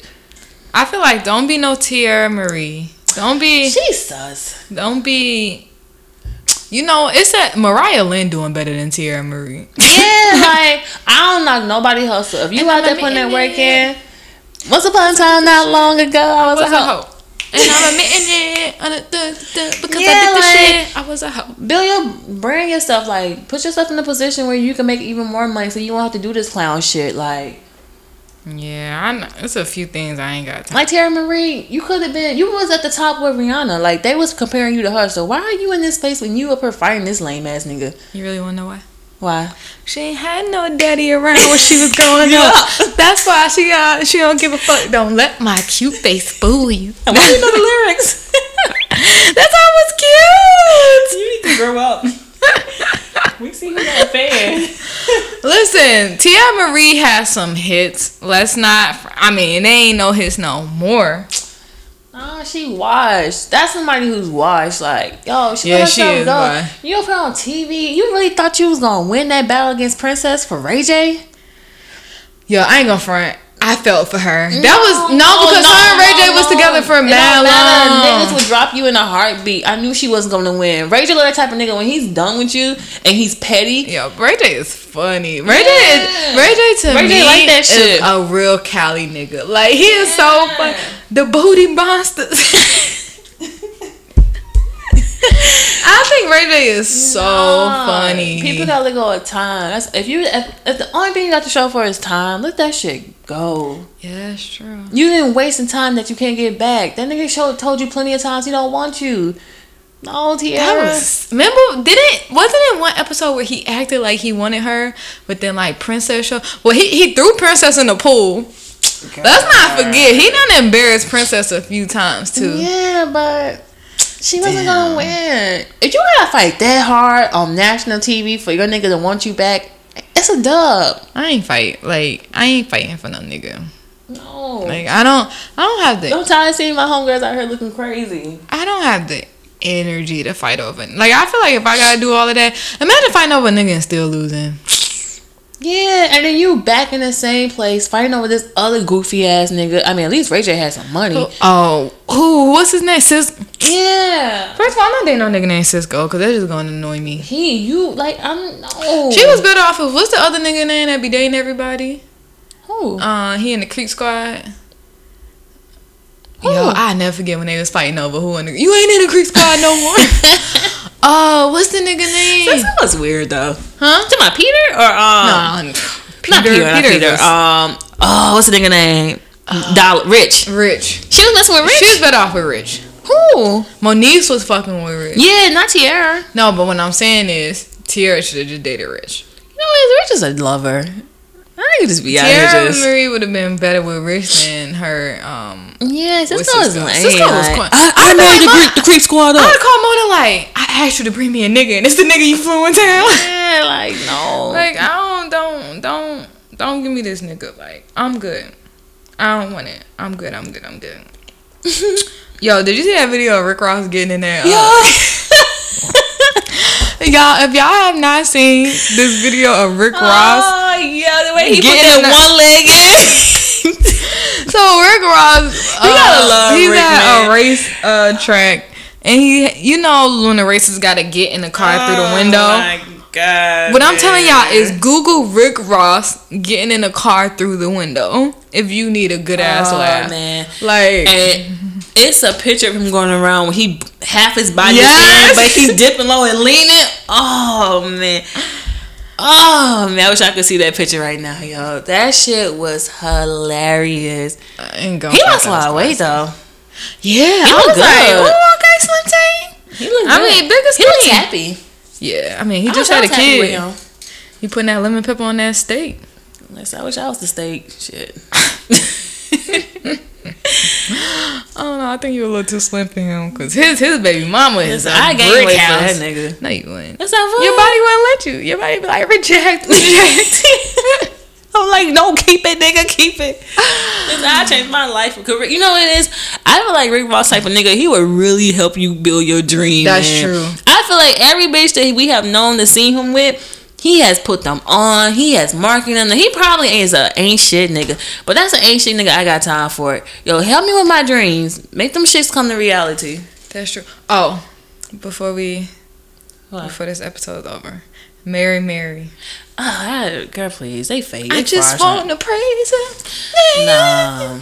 I feel like don't be no Teairra Mari. Don't be. She's sus. Don't be. You know, it's that Mariah Lynn doing better than Teairra Mari. Yeah, like I don't knock nobody hustle. If you And out there putting that work in, once upon a time, not long ago, I was, was a a hoe. And I'm admitting it uh, duh, duh, because Yeah, I did the like- shit. I was a hoe. Build your brand yourself. Like put yourself in a position where you can make even more money, so you won't have to do this clown shit. Like Yeah, I know. It's a few things I ain't got time. like Terry Marie, you could have been. You was at the top with Rihanna. Like they was comparing you to her. So why are you in this space when you up here fighting this lame ass nigga? You really want to know why? Why? She ain't had no daddy around when she was growing Yeah. up. That's why she got. She don't give a fuck. Don't let my cute face fool you. Why do you know the lyrics? That's how was cute. you need to grow up. We see who got a fan. Listen, Tia Marie has some hits. Let's not. I mean, they ain't no hits no more. Oh, she washed. That's somebody who's washed. Like, yo, she Yeah, let she herself is go. washed. You put on TV. You really thought you was gonna win that battle against Princess for Ray J? Yo, I ain't gonna front. I felt for her. Mm. That was no oh, because no, her and Ray J no, was together for a mad long. Niggas would drop you in a heartbeat. I knew she wasn't gonna win. Ray J look that type of nigga when he's done with you and he's petty. Yo, Ray J is funny. Ray J is Ray J to Ray J me like that is shit. a real Cali nigga. Like he is so Yeah. fun. The booty monsters. I think Ray J is so funny. People gotta let go of time. That's if you if, if the only thing you got to show for is time, let that shit go. yeah, that's true. You didn't waste some time that you can't get back. That nigga show told you plenty of times he don't want you. No, Teairra. That was remember didn't wasn't it one episode where he acted like he wanted her, but then like Princess show well he he threw Princess in the pool. Let's not forget he done embarrassed Princess a few times too. Yeah, but she wasn't Damn. gonna win. If you gotta fight that hard on national TV for your nigga to want you back, it's a dub. I ain't fight like I ain't fighting for no nigga. No. Like I don't I don't have the I'm tired of seeing my homegirls out here looking crazy. I don't have the energy to fight over. Like I feel like if I gotta do all of that, imagine fighting over a nigga and still losing. Yeah, and then you back in the same place fighting over this other goofy ass nigga. I mean, at least Ray J had some money. Oh, who? What's his name? Sis. Yeah. First of all, I'm not dating no nigga named Cisco because that's just gonna annoy me. He, you, like, I'm, no. She was better off of what's the other nigga name that be dating everybody? Who? Uh, he in the Creep Squad. Who? Yo, I never forget when they was fighting over who in the you ain't in the Creep Squad no more. uh, what's the nigga name? That was weird, though. Huh? To my Peter or, um, No, not Peter, not Peter. was Um, oh, what's the nigga name? Dollar, Rich. Rich. She was messing with Rich. She was better off with Rich. Who? Monique was fucking with Rich. Yeah, not Teairra. No, but what I'm saying is Teairra should have just dated Rich. You know, Rich is a lover. I could just be out here just. Marie would have been better with Rich than her. Um, Yeah, Cisco What's was lame. Cisco was like, cool. I, I know the, Ma- creep, the creep squad up. I up. would call Mona like, I asked you to bring me a nigga, and it's the nigga you flew in town. Yeah, like no. like I don't, don't, don't, don't give me this nigga. Like I'm good. I don't want it. I'm good. I'm good. I'm good. Yo, did you see that video of Rick Ross getting in there? Uh, y'all, if y'all have not seen this video of Rick Ross, Oh yeah, the way he put Getting that one leg in. so Rick Ross, uh, gotta love he's Rick, at man. a race uh, track, and he, you know, when the racers got to get in the car through the window. Oh my god. What I'm telling y'all is Google Rick Ross getting in a car through the window if you need a good ass oh, laugh. man. Like, And it's a picture of him going around when he half his body Yes. in, but he's dipping low and leaning. Oh man. Oh man, I wish I could see that picture right now, yo. That shit was hilarious. I ain't gonna He lost a lot of weight though. Yeah, He I was like, good. oh, okay, Slim Tay. He looked I good. mean, bigger he looks skinny. happy. Yeah, I mean, he I just had a kid. He putting that lemon pepper on that steak. I wish I was the steak. Shit. I don't know. I think you're a little too slim for him because his his baby mama is a I gained brick weight for house. that nigga. No, you wouldn't. That's not fun. Your body wouldn't let you. Your body be like reject, reject. I'm like, no, keep it, nigga, keep it. Listen, I changed my life. You know what it is? I feel like Rick Ross type of nigga, he would really help you build your dream. That's man. true. I feel like every bitch that we have known to see him with, he has put them on. He has marketed them. He probably is a ain't shit nigga. But that's an ain't shit nigga I got time for it. Yo, help me with my dreams. Make them shits come to reality. That's true. Oh, before we What? before this episode is over, Mary, Mary. Oh, I, girl, please. They fake. I just want to praise him. Nah.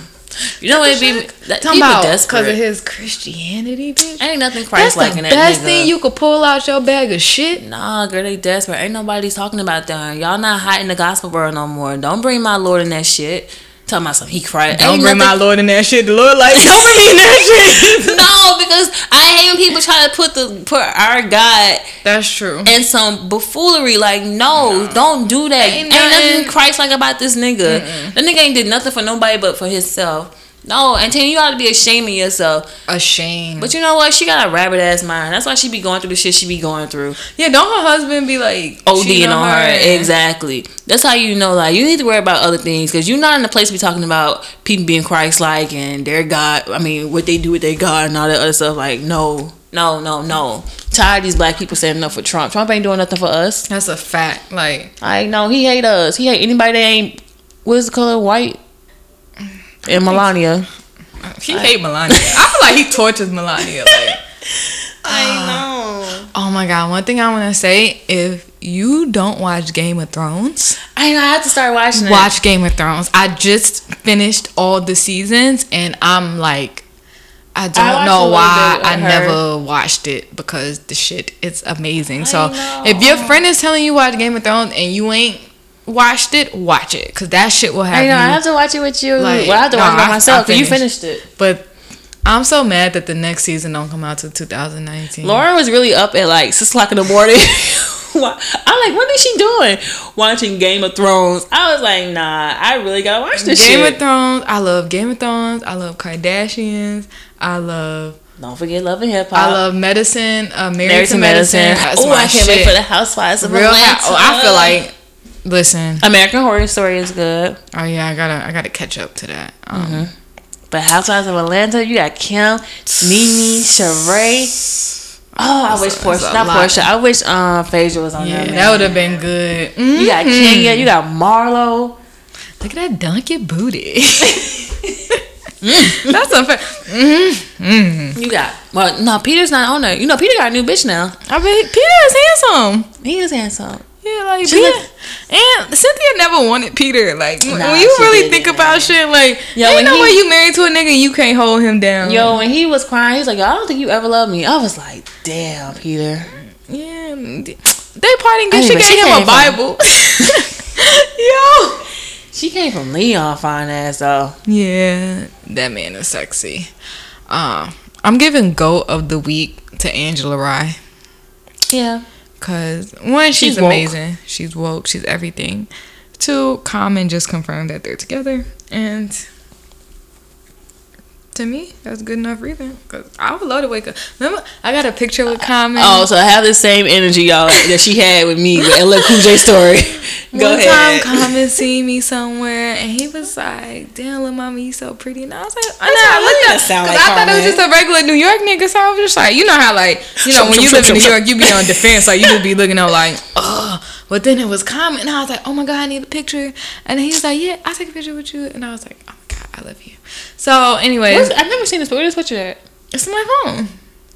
You know what be? That, Talking about because of his Christianity, bitch. Ain't nothing Christ like in that best nigga. thing you could pull out your bag of shit. Nah, girl, they desperate. Ain't nobody talking about that. Y'all not hot in the gospel world no more. Don't bring my Lord in that shit. Talking about some he cried. Don't bring my Lord in that shit. The Lord like, don't bring me in that shit. no, because I hate when people try to put the put our God That's true. And some buffoonery. Like, no, don't do that. Ain't Ain't, nothing Christ like about this nigga. That nigga ain't did nothing for nobody but for himself. No, and Tina, you ought to be ashamed of yourself. Ashamed. But you know what? She got a rabbit ass mind. That's why she be going through the shit she be going through. yeah, don't her husband be like ODing on her. and- Exactly. That's how you know, like, you need to worry about other things because you're not in the place to be talking about people being Christ like and their God. I mean, what they do with their God and all that other stuff. Like, no, no, no, no. Tired of these black people standing up for Trump. Trump ain't doing nothing for us. That's a fact. Like, I know he hate us. He hate anybody that ain't, what is the color? White? And Melania. He hate Melania. I feel like he tortures Melania. Like, I know. oh my god! One thing I want to say: if you don't watch Game of Thrones, I know. I have to start watching it. watch Game of Thrones. I just finished all the seasons, and I'm like, I don't watched a know why I her. never watched it because the shit is amazing. so know. if your friend is telling you watch Game of Thrones and you ain't watched it, watch it because that shit will happen. I know. I have to watch it with you. Like, well, I have to no, watch it by myself. But you finished. finished it. but I'm so mad that the next season don't come out till 2019. Lauren was really up at like six o'clock in the morning. I'm like, what is she doing? Watching Game of Thrones. I was like, nah, I really gotta watch this Game shit. of Thrones. I love Game of Thrones. I love Kardashians. I love Don't forget Love and Hip Hop. I love medicine. Uh, Married, Married to Medicine. That's Oh, I can't shit. wait for the Housewives of Real. Atlanta. Oh, I feel like. Listen. American Horror Story is good, Oh yeah, I gotta I gotta catch up to that. Um, Mm-hmm. but Housewives of Atlanta, you got Kim, Nene, Sheree. Oh, I wish Porsha, not lot. Porsha. I wish um Phaedra was on Yeah, there. that would have been good. You got Mhm. Kenya, you got Marlo. Look at that donkey booty. That's unfair. Mm-hmm. You got well, no, Peter's not on there. You know, Peter got a new bitch now. I mean, Peter is handsome. He is handsome. Yeah, like Peter. look- and Cynthia never wanted Peter. Like when Nah, when you really think about shit, like Yo, ain't when no he- way you married to a nigga you can't hold him down. Yo, when he was crying, he was like, "Yo, I don't think you ever loved me." I was like, "Damn, Peter." Yeah, they parting good. She gave she him a Bible. Yo. She came from Leon, fine ass though. Yeah, that man is sexy. Uh, I'm giving goat of the week to Angela Rye. Yeah. Cause one, she's, She's amazing. She's woke. She's everything. Two, Common just confirmed that they're together, and to me, that's good enough reason. Cause I would love to wake up. Remember, I got a picture with Common. Oh, so I have the same energy, y'all, that she had with me with LL Cool J story. Go One ahead. time, Common seen me somewhere, and he was like, "Damn, little mama, you so pretty." And I was like, "I know." I I looked up because like I thought it was just a regular New York nigga." So I was just like, you know how like you know when you live in New York, you be on defense, like you just be looking up like, oh. But then it was Common, and I was like, "Oh my god, I need a picture." And he was like, "Yeah, I'll take a picture with you." And I was like, "Oh my god, I love you." So, anyways, Where's- I've never seen this. Where this picture at? it's my phone.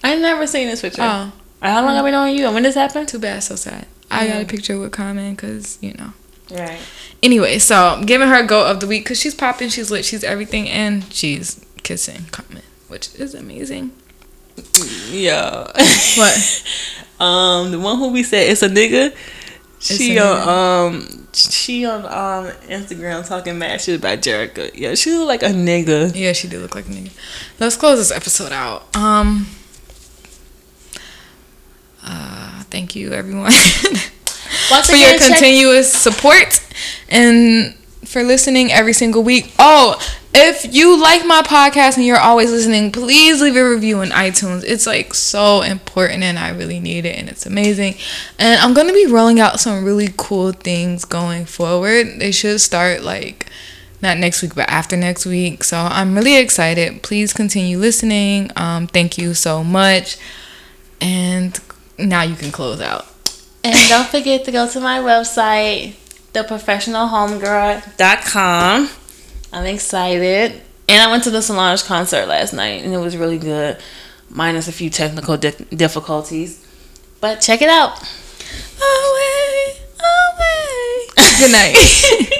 I've never seen this picture. Oh, How long have we known you? And when this happened? too bad, so sad. I got a picture with Common because you know. Right. Anyway, so giving her a go of the week because she's popping, she's lit, she's everything, and she's kissing Common, which is amazing. Yeah. What? um, the one who we said it's a nigga. She on um she on um Instagram talking mad shit about Jerrika. Yeah, she look like a nigga. Yeah, she do look like a nigga. Let's close this episode out. Um. Uh, thank you, everyone, for your again, check- continuous support and for listening every single week. Oh, if you like my podcast and you're always listening, please leave a review on iTunes. It's like so important and I really need it and it's amazing. And I'm going to be rolling out some really cool things going forward. They should start like not next week but after next week. So I'm really excited. Please continue listening. Um thank you so much. And now you can close out. And don't forget to go to my website, theprofessionalhomegirl.com. I'm excited. And I went to the Solange concert last night, and it was really good, minus a few technical di- difficulties. But check it out. Away, away. Good night.